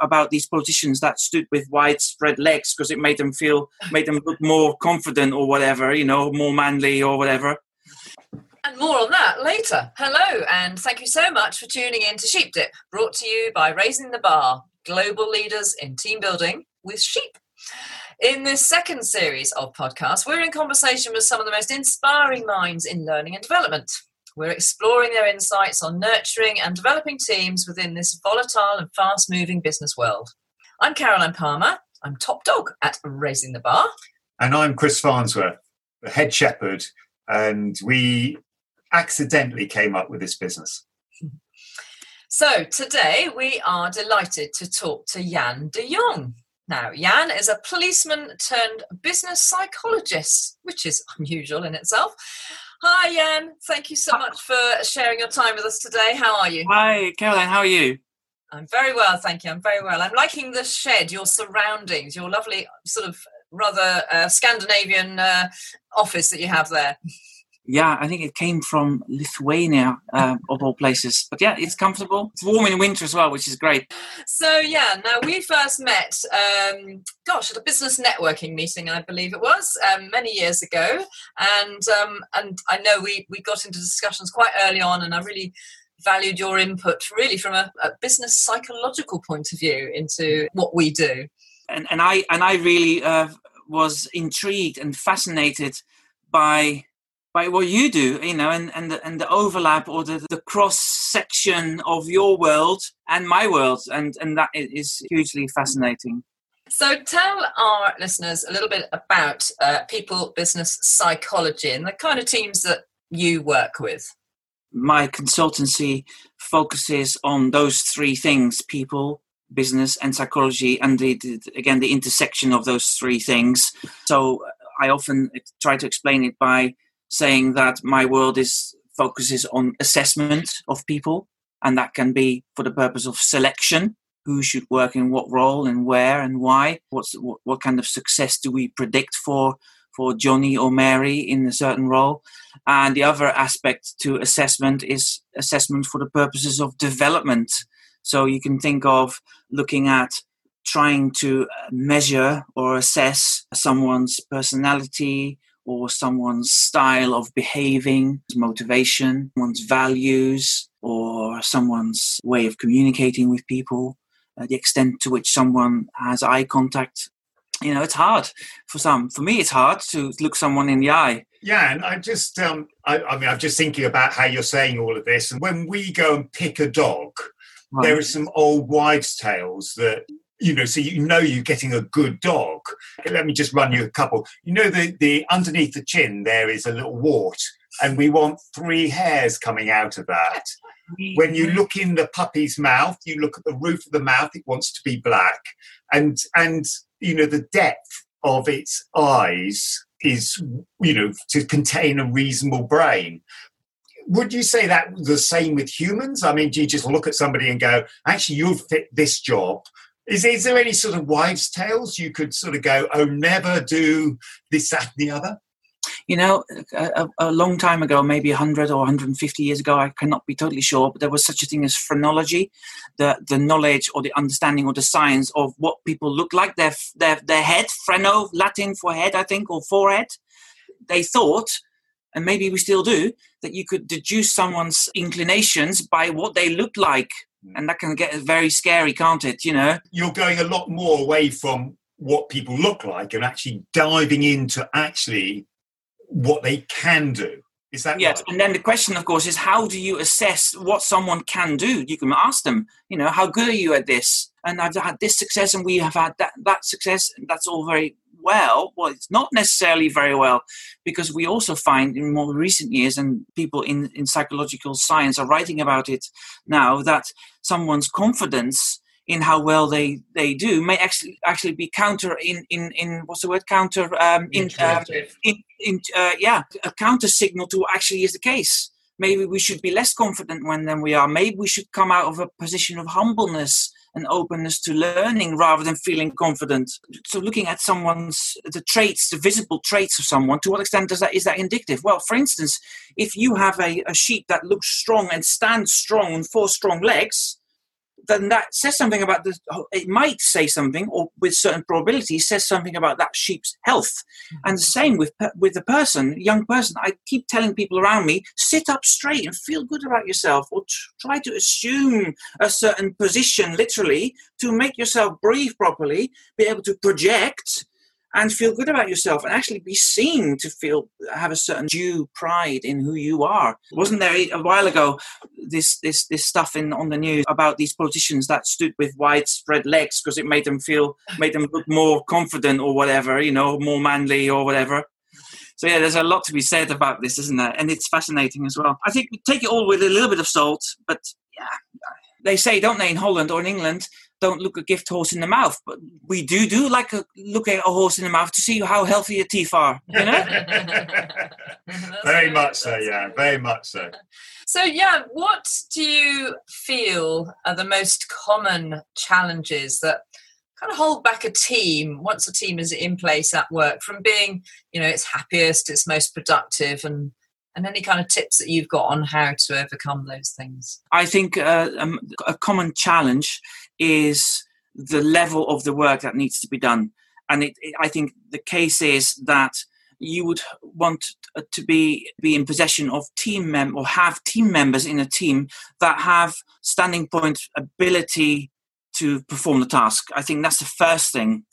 about these politicians that stood with widespread legs because it made them feel made them look more confident or whatever, you know, more manly or whatever. And more on that later. Hello, and thank you so much for tuning in to SheepDip, brought to you by Raising the Bar, global leaders in team building with sheep. In this second series of podcasts, we're in conversation with some of the most inspiring minds in learning and development. We're exploring their insights on nurturing and developing teams within this volatile and fast moving business world. I'm Caroline Palmer. I'm top dog at Raising the Bar. And I'm Chris Farnsworth, the head shepherd. And we accidentally came up with this business. So today we are delighted to talk to Jan de Jong. Now, Jan is a policeman turned business psychologist, which is unusual in itself. Hi, Jan. Thank you so much for sharing your time with us today. How are you? Hi, Caroline. How are you? I'm very well, thank you. I'm very well. I'm liking the shed, your surroundings, your lovely sort of rather uh, Scandinavian uh, office that you have there. Yeah, I think it came from Lithuania, uh, of all places. But yeah, it's comfortable. It's warm in winter as well, which is great. So yeah, now we first met, um, gosh, at a business networking meeting, I believe it was, um, many years ago, and um, and I know we we got into discussions quite early on, and I really valued your input, really from a, a business psychological point of view into what we do. And and I and I really uh, was intrigued and fascinated by by what you do, you know, and, and, the, and the overlap or the, the cross section of your world and my world. And, and that is hugely fascinating. So, tell our listeners a little bit about uh, people business psychology and the kind of teams that you work with. My consultancy focuses on those three things people, business, and psychology, and the, the, again, the intersection of those three things. So, I often try to explain it by saying that my world is focuses on assessment of people and that can be for the purpose of selection. Who should work in what role and where and why? What's what, what kind of success do we predict for for johnny or mary in a certain role? And the other aspect to assessment is assessment for the purposes of development. So you can think of looking at trying to measure or assess someone's personality or someone's style of behaving, motivation, one's values, or someone's way of communicating with people, uh, the extent to which someone has eye contact. You know, it's hard for some. For me, it's hard to look someone in the eye. Yeah, and I just, um, I, I mean, I'm just thinking about how you're saying all of this. And when we go and pick a dog, right. there are some old wives' tales that you know, so you know you're getting a good dog. Let me just run you a couple. You know, the, the underneath the chin there is a little wart, and we want three hairs coming out of that. When you look in the puppy's mouth, you look at the roof of the mouth; it wants to be black, and and you know the depth of its eyes is you know to contain a reasonable brain would you say that the same with humans? I mean, do you just look at somebody and go, actually, you'll fit this job, is, is there any sort of wives' tales you could sort of go, oh, never do this, that, and the other? You know, a, a, long time ago, maybe 100 or 150 years ago, I cannot be totally sure, but there was such a thing as phrenology, the, the knowledge or the understanding or the science of what people look like, their, their, their head, phreno, Latin for head, I think, or forehead. They thought, and maybe we still do, that you could deduce someone's inclinations by what they look like and that can get very scary, can't it? You know, you're going a lot more away from what people look like and actually diving into actually what they can do. Is that yes? Right? And then the question, of course, is how do you assess what someone can do? You can ask them, you know, how good are you at this? And I've had this success, and we have had that that success. That's all very well. Well, it's not necessarily very well because we also find in more recent years, and people in, in psychological science are writing about it now, that someone's confidence in how well they, they do may actually actually be counter in in, in what's the word counter um, in, um, in, in uh, yeah a counter signal to what actually is the case maybe we should be less confident when than we are maybe we should come out of a position of humbleness and openness to learning rather than feeling confident. So looking at someone's the traits, the visible traits of someone, to what extent does that is that indicative? Well, for instance, if you have a, a sheep that looks strong and stands strong on four strong legs, then that says something about the. It might say something, or with certain probability, says something about that sheep's health. Mm-hmm. And the same with with the person, young person. I keep telling people around me, sit up straight and feel good about yourself, or try to assume a certain position, literally, to make yourself breathe properly, be able to project and feel good about yourself and actually be seen to feel have a certain due pride in who you are. Wasn't there a while ago this this this stuff in on the news about these politicians that stood with widespread legs because it made them feel made them look more confident or whatever you know more manly or whatever? So yeah there's a lot to be said about this isn't there? And it's fascinating as well. I think we take it all with a little bit of salt but yeah they say don't they in holland or in england don't look a gift horse in the mouth, but we do do like a look at a horse in the mouth to see how healthy your teeth are. You know, very much so. Yeah, very much so. So yeah, what do you feel are the most common challenges that kind of hold back a team once a team is in place at work from being, you know, its happiest, its most productive, and and any kind of tips that you've got on how to overcome those things? I think uh, um, a common challenge is the level of the work that needs to be done. And it, it, I think the case is that you would want uh, to be be in possession of team mem or have team members in a team that have standing point ability to perform the task. I think that's the first thing.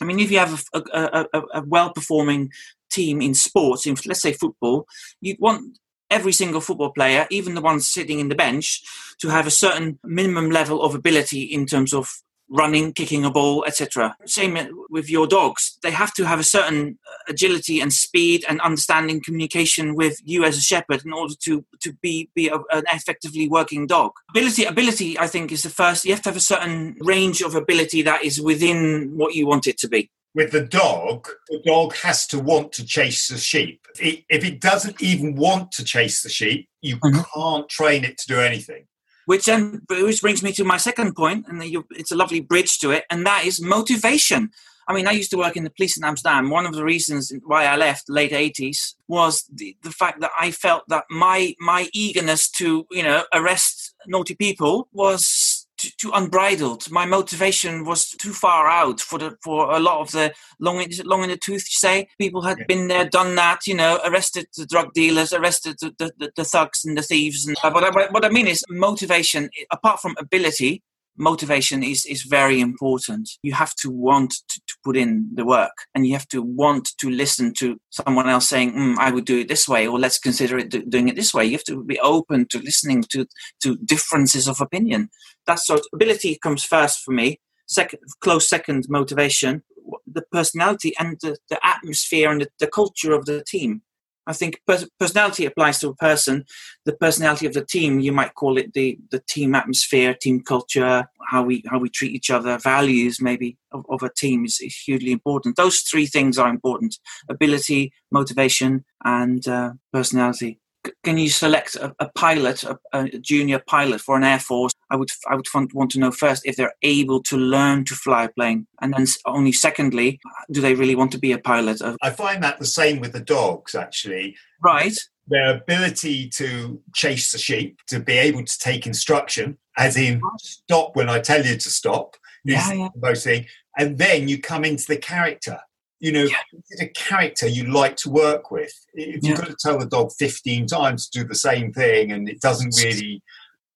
I mean, if you have a, a, a, a well performing team in sports, in let's say football, you'd want every single football player, even the ones sitting in the bench, to have a certain minimum level of ability in terms of running, kicking a ball, etc. Same with your dogs. They have to have a certain agility and speed and understanding communication with you as a shepherd in order to, to be, be a, an effectively working dog. Ability, ability, I think, is the first. You have to have a certain range of ability that is within what you want it to be with the dog, the dog has to want to chase the sheep. If it doesn't even want to chase the sheep, you mm-hmm. can't train it to do anything. Which then which brings me to my second point, and it's a lovely bridge to it, and that is motivation. I mean, I used to work in the police in Amsterdam. One of the reasons why I left late 80s was the, the fact that I felt that my my eagerness to, you know, arrest naughty people was too, too, unbridled. My motivation was too far out for the for a lot of the long is it long in the tooth. You say people had yeah. been there, done that. You know, arrested the drug dealers, arrested the, the, the, the thugs and the thieves. And but I, what I mean is motivation. Apart from ability, motivation is, is very important. You have to want to, to, put in the work and you have to want to listen to someone else saying, mm, I would do it this way, or let's consider it do, doing it this way. You have to be open to listening to, to differences of opinion. That sort of ability comes first for me. Second, close second, motivation, the personality and the, the atmosphere and the, the culture of the team. I think personality applies to a person. The personality of the team, you might call it the, the team atmosphere, team culture, how we how we treat each other, values maybe of, of a team is, is hugely important. Those three things are important: ability, motivation, and uh, personality can you select a, a pilot, a, a, junior pilot for an air force? I would I would want to know first if they're able to learn to fly a plane, and then only secondly, do they really want to be a pilot? I find that the same with the dogs, actually. Right. Their ability to chase the sheep, to be able to take instruction, as in stop when I tell you to stop, is yeah, yeah. the most thing. And then you come into the character you know, yeah. a character you like to work with. If you've yeah. got to tell the dog 15 times to do the same thing and it doesn't really.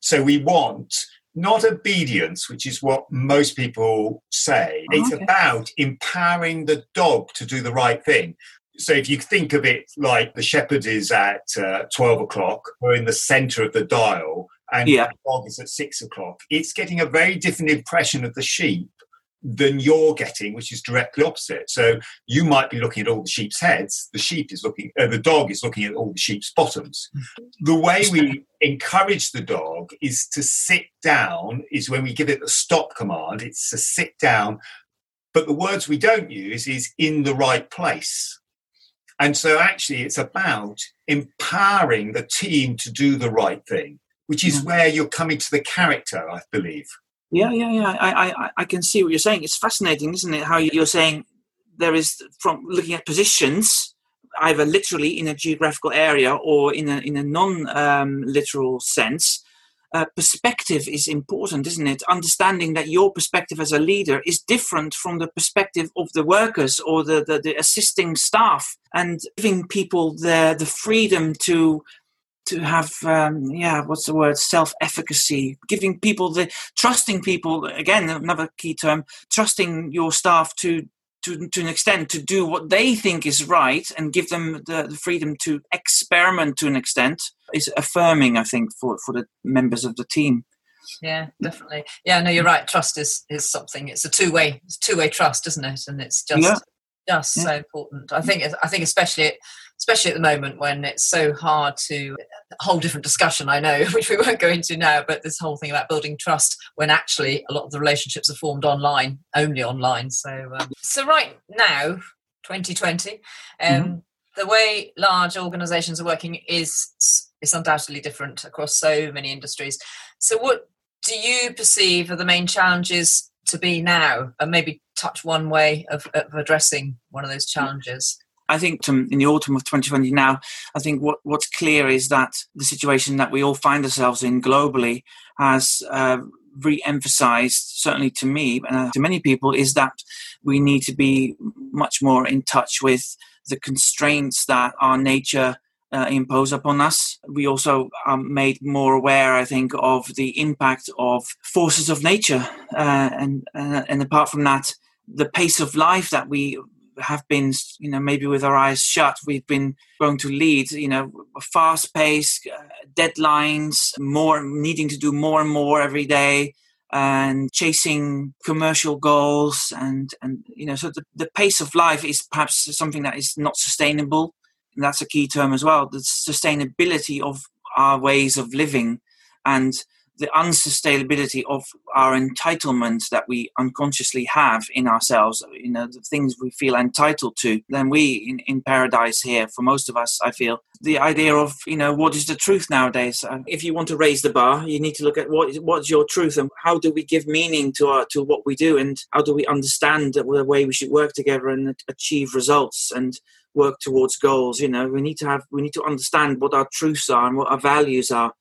So we want not obedience, which is what most people say. Oh, it's okay. about empowering the dog to do the right thing. So if you think of it like the shepherd is at uh, 12 o'clock, we're in the center of the dial, and yeah. the dog is at six o'clock, it's getting a very different impression of the sheep than you're getting, which is directly opposite. So you might be looking at all the sheep's heads. The sheep is looking, uh, the dog is looking at all the sheep's bottoms. The way we encourage the dog is to sit down. Is when we give it the stop command. It's to sit down. But the words we don't use is in the right place. And so actually, it's about empowering the team to do the right thing, which is where you're coming to the character, I believe. Yeah, yeah, yeah. I, I, I can see what you're saying. It's fascinating, isn't it? How you're saying there is from looking at positions, either literally in a geographical area or in a in a non-literal um, sense, uh, perspective is important, isn't it? Understanding that your perspective as a leader is different from the perspective of the workers or the, the, the assisting staff, and giving people the the freedom to to have um, yeah what's the word self efficacy giving people the trusting people again another key term trusting your staff to to, to an extent to do what they think is right and give them the, the freedom to experiment to an extent is affirming i think for for the members of the team. Yeah definitely. Yeah no you're right. Trust is is something. It's a two-way it's two-way trust isn't it? And it's just yeah. just yeah. so important. I think i think especially especially at the moment when it's so hard to a whole different discussion i know which we won't go into now but this whole thing about building trust when actually a lot of the relationships are formed online only online. So um, so right now 2020 um, mm-hmm. the way large organizations are working is is undoubtedly different across so many industries. So what do you perceive are the main challenges to be now? And maybe touch one way of, of addressing one of those challenges I think in the autumn of 2020 now, I think what, what's clear is that the situation that we all find ourselves in globally has uh, re-emphasized, certainly to me and uh, to many people, is that we need to be much more in touch with the constraints that our nature uh, impose upon us. We also are made more aware, I think, of the impact of forces of nature, uh, and uh, and apart from that, the pace of life that we have been, you know, maybe with our eyes shut, we've been going to lead, you know, fast pace, uh, deadlines, more needing to do more and more every day, and chasing commercial goals, and and you know, so the, the pace of life is perhaps something that is not sustainable. And that's a key term as well. The sustainability of our ways of living, and the unsustainability of our entitlement that we unconsciously have in ourselves, you know, the things we feel entitled to, then we in, in paradise here, for most of us, I feel, the idea of, you know, what is the truth nowadays? Uh, if you want to raise the bar, you need to look at what is, what's your truth and how do we give meaning to our, to what we do and how do we understand the way we should work together and achieve results and work towards goals? You know we need to have we need to understand what our truths are and what our values are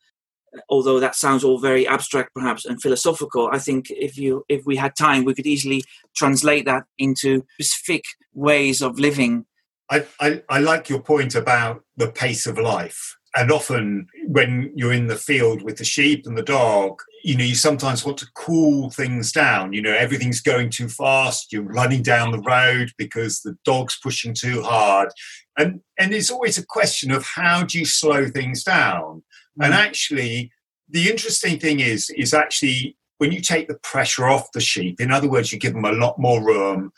although that sounds all very abstract perhaps and philosophical i think if you if we had time we could easily translate that into specific ways of living. I, I, I like your point about the pace of life. And often when you're in the field with the sheep and the dog you know you sometimes want to cool things down. You know everything's going too fast. You're running down the road because the dog's pushing too hard. And and it's always a question of how do you slow things down mm. and actually the interesting thing is is actually when you take the pressure off the sheep in other words you give them a lot more room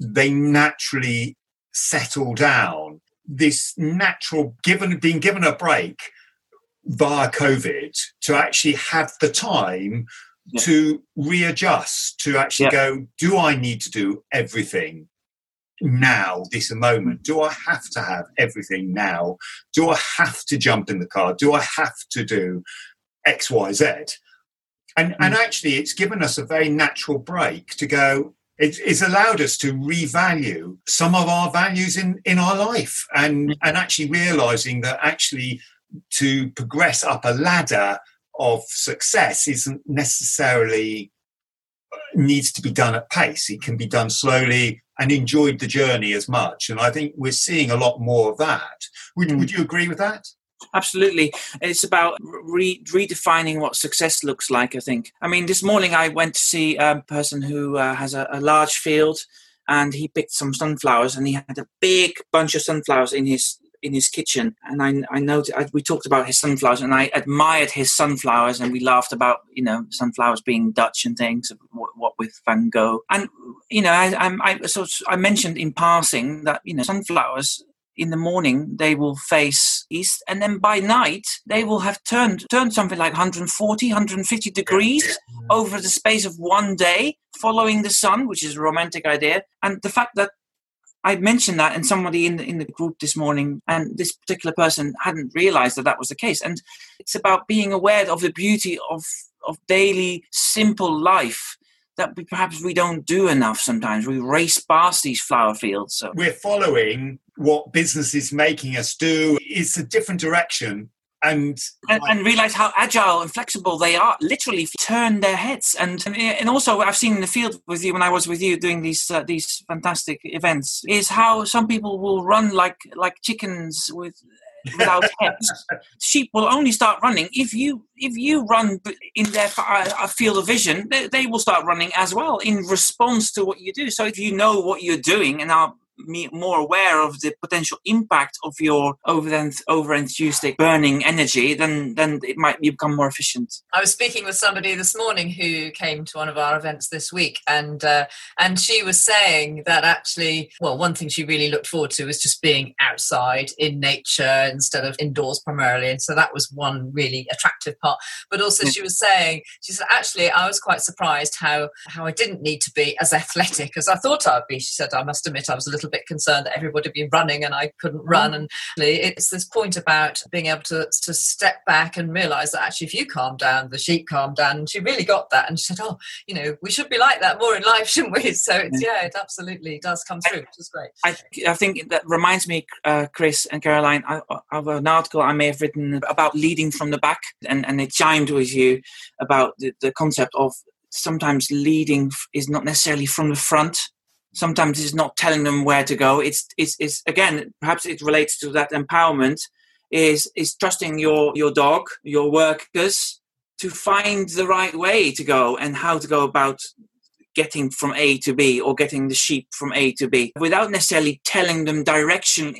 they naturally settle down this natural given being given a break via covid to actually have the time yeah. to readjust to actually yeah. go do i need to do everything now, this moment? Do I have to have everything now? Do I have to jump in the car? Do I have to do X, Y, Z? And, mm. and actually, it's given us a very natural break to go, it's allowed us to revalue some of our values in, in our life and, mm. and actually realizing that actually to progress up a ladder of success isn't necessarily needs to be done at pace. It can be done slowly and enjoyed the journey as much. And I think we're seeing a lot more of that. Would, mm. would you agree with that? Absolutely. It's about re- redefining what success looks like, I think. I mean, this morning I went to see a person who uh, has a, a large field and he picked some sunflowers and he had a big bunch of sunflowers in his in his kitchen, and I I know we talked about his sunflowers, and I admired his sunflowers, and we laughed about you know sunflowers being Dutch and things. What, what with Van Gogh, and you know I I, I so I mentioned in passing that you know sunflowers in the morning they will face east and then by night they will have turned turned something like 140 150 degrees over the space of one day following the sun which is a romantic idea and the fact that I mentioned that, and somebody in the, in the group this morning, and this particular person hadn't realized that that was the case. And it's about being aware of the beauty of of daily simple life that we, perhaps we don't do enough. Sometimes we race past these flower fields. So. We're following what business is making us do. It's a different direction and and, and, realize how agile and flexible they are literally turn their heads. And and also i've seen in the field with you when i was with you doing these uh, these fantastic events is how some people will run like like chickens with without heads. Sheep will only start running. If you if you run in their uh, field of vision they, they will start running as well in response to what you do. So if you know what you're doing and are more aware of the potential impact of your over and over enthusiastic burning energy, then then it might become more efficient. I was speaking with somebody this morning who came to one of our events this week, and uh, and she was saying that actually, well, one thing she really looked forward to was just being outside in nature instead of indoors primarily, and so that was one really attractive part. But also, she was saying she said actually I was quite surprised how how I didn't need to be as athletic as I thought I'd be. She said I must admit I was a little little bit concerned that everybody would be running and I couldn't run. And it's this point about being able to, to step back and realize that actually, if you calm down, the sheep calm down. And she really got that. And she said, Oh, you know, we should be like that more in life, shouldn't we? So it's, yeah, it absolutely does come through, which is great. I, I think that reminds me, uh, Chris and Caroline, of an article I may have written about leading from the back. And, and it chimed with you about the, the concept of sometimes leading is not necessarily from the front sometimes it's not telling them where to go. It's it's, it's again perhaps it relates to that empowerment is is trusting your your dog your workers to find the right way to go and how to go about getting from A to B or getting the sheep from A to B without necessarily telling them direction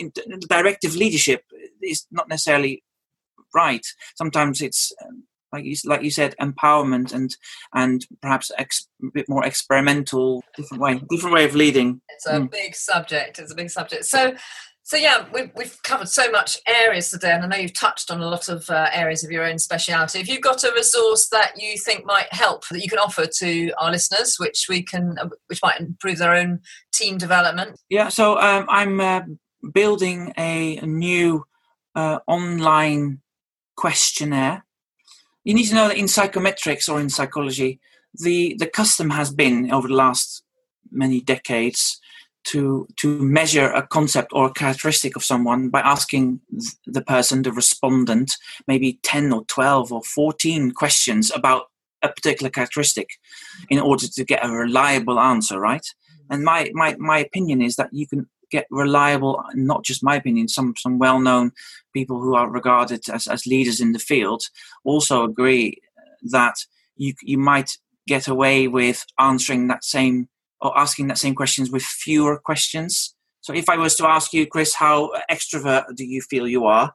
directive leadership is not necessarily right. Sometimes it's um, like you, like you said, empowerment and and perhaps ex, a bit more experimental, different way, different way of leading. It's a mm. big subject. It's a big subject. So. So yeah, we've, we've covered so much areas today, and I know you've touched on a lot of uh, areas of your own speciality. If you've got a resource that you think might help that you can offer to our listeners, which we can, uh, which might improve their own team development. Yeah, so um, I'm uh, building a, a new uh, online questionnaire you need to know that in psychometrics or in psychology, the, the custom has been over the last many decades to to measure a concept or a characteristic of someone by asking the person, the respondent, maybe 10 or 12 or 14 questions about a particular characteristic in order to get a reliable answer, right? And my, my, my opinion is that you can get reliable, not just my opinion, some, some well known people who are regarded as, as leaders in the field also agree that you, you might get away with answering that same or asking that same questions with fewer questions. So if I was to ask you, Chris, how extrovert do you feel you are?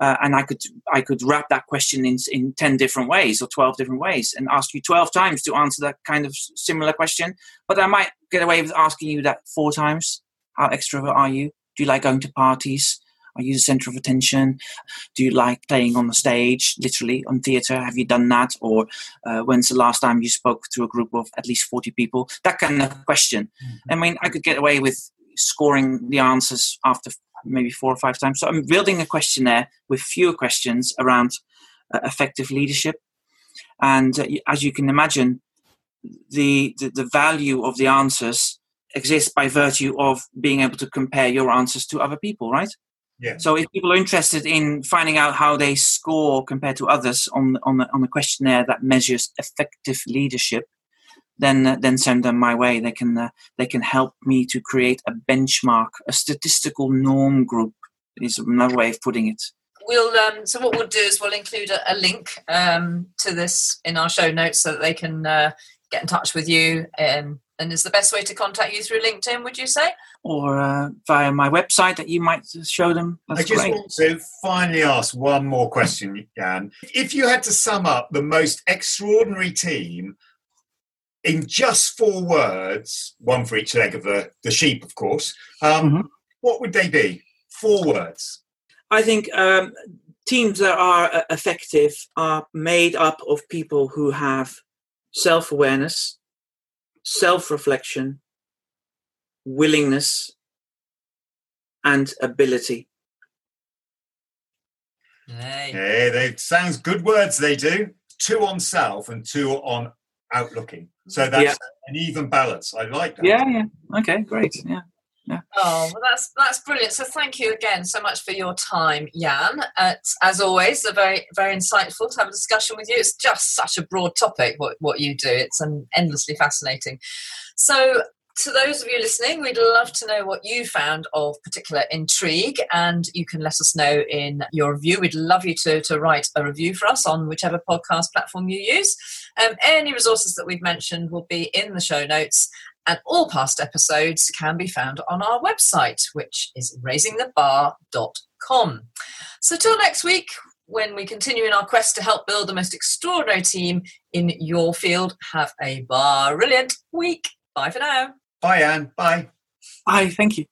Uh, and I could I could wrap that question in in ten different ways or twelve different ways, and ask you twelve times to answer that kind of similar question. But I might get away with asking you that four times. How extrovert are you? Do you like going to parties? Are you the center of attention? Do you like playing on the stage, literally on theatre? Have you done that? Or uh, when's the last time you spoke to a group of at least 40 people? That kind of question. Mm-hmm. I mean, I could get away with scoring the answers after maybe four or five times. So I'm building a questionnaire with fewer questions around uh, effective leadership. And uh, as you can imagine, the, the, the value of the answers exists by virtue of being able to compare your answers to other people, right? Yeah. So if people are interested in finding out how they score compared to others on on the, on the questionnaire that measures effective leadership, then uh, then send them my way. They can uh, they can help me to create a benchmark, a statistical norm group is another way of putting it. We'll um, so what we'll do is we'll include a, a link um, to this in our show notes so that they can uh, get in touch with you and and is the best way to contact you through LinkedIn, would you say? Or uh, via my website that you might show them? That's I just great. want to finally ask one more question, Jan. If you had to sum up the most extraordinary team in just four words, one for each leg of the, the sheep, of course, um, mm-hmm. what would they be? Four words. I think um, teams that are uh, effective are made up of people who have self awareness, self reflection, willingness, and ability. Hey. hey, they sounds good words. They do two on self and two on outlooking. So that's yeah. an even balance. I like that. Yeah, yeah. Okay, great. Yeah. Yeah. Oh, well, that's that's brilliant. So thank you again so much for your time, Jan. It's, as always, a very very insightful to have a discussion with you. It's just such a broad topic what what you do. It's um, endlessly fascinating. So to those of you listening, we'd love to know what you found of particular intrigue, and you can let us know in your review. We'd love you to, to write a review for us on whichever podcast platform you use. Um, any resources that we've mentioned will be in the show notes, and all past episodes can be found on our website, which is raisingthebar.com. So, till next week, when we continue in our quest to help build the most extraordinary team in your field, have a brilliant week. Bye for now. Bye, Anne. Bye. Bye. Thank you.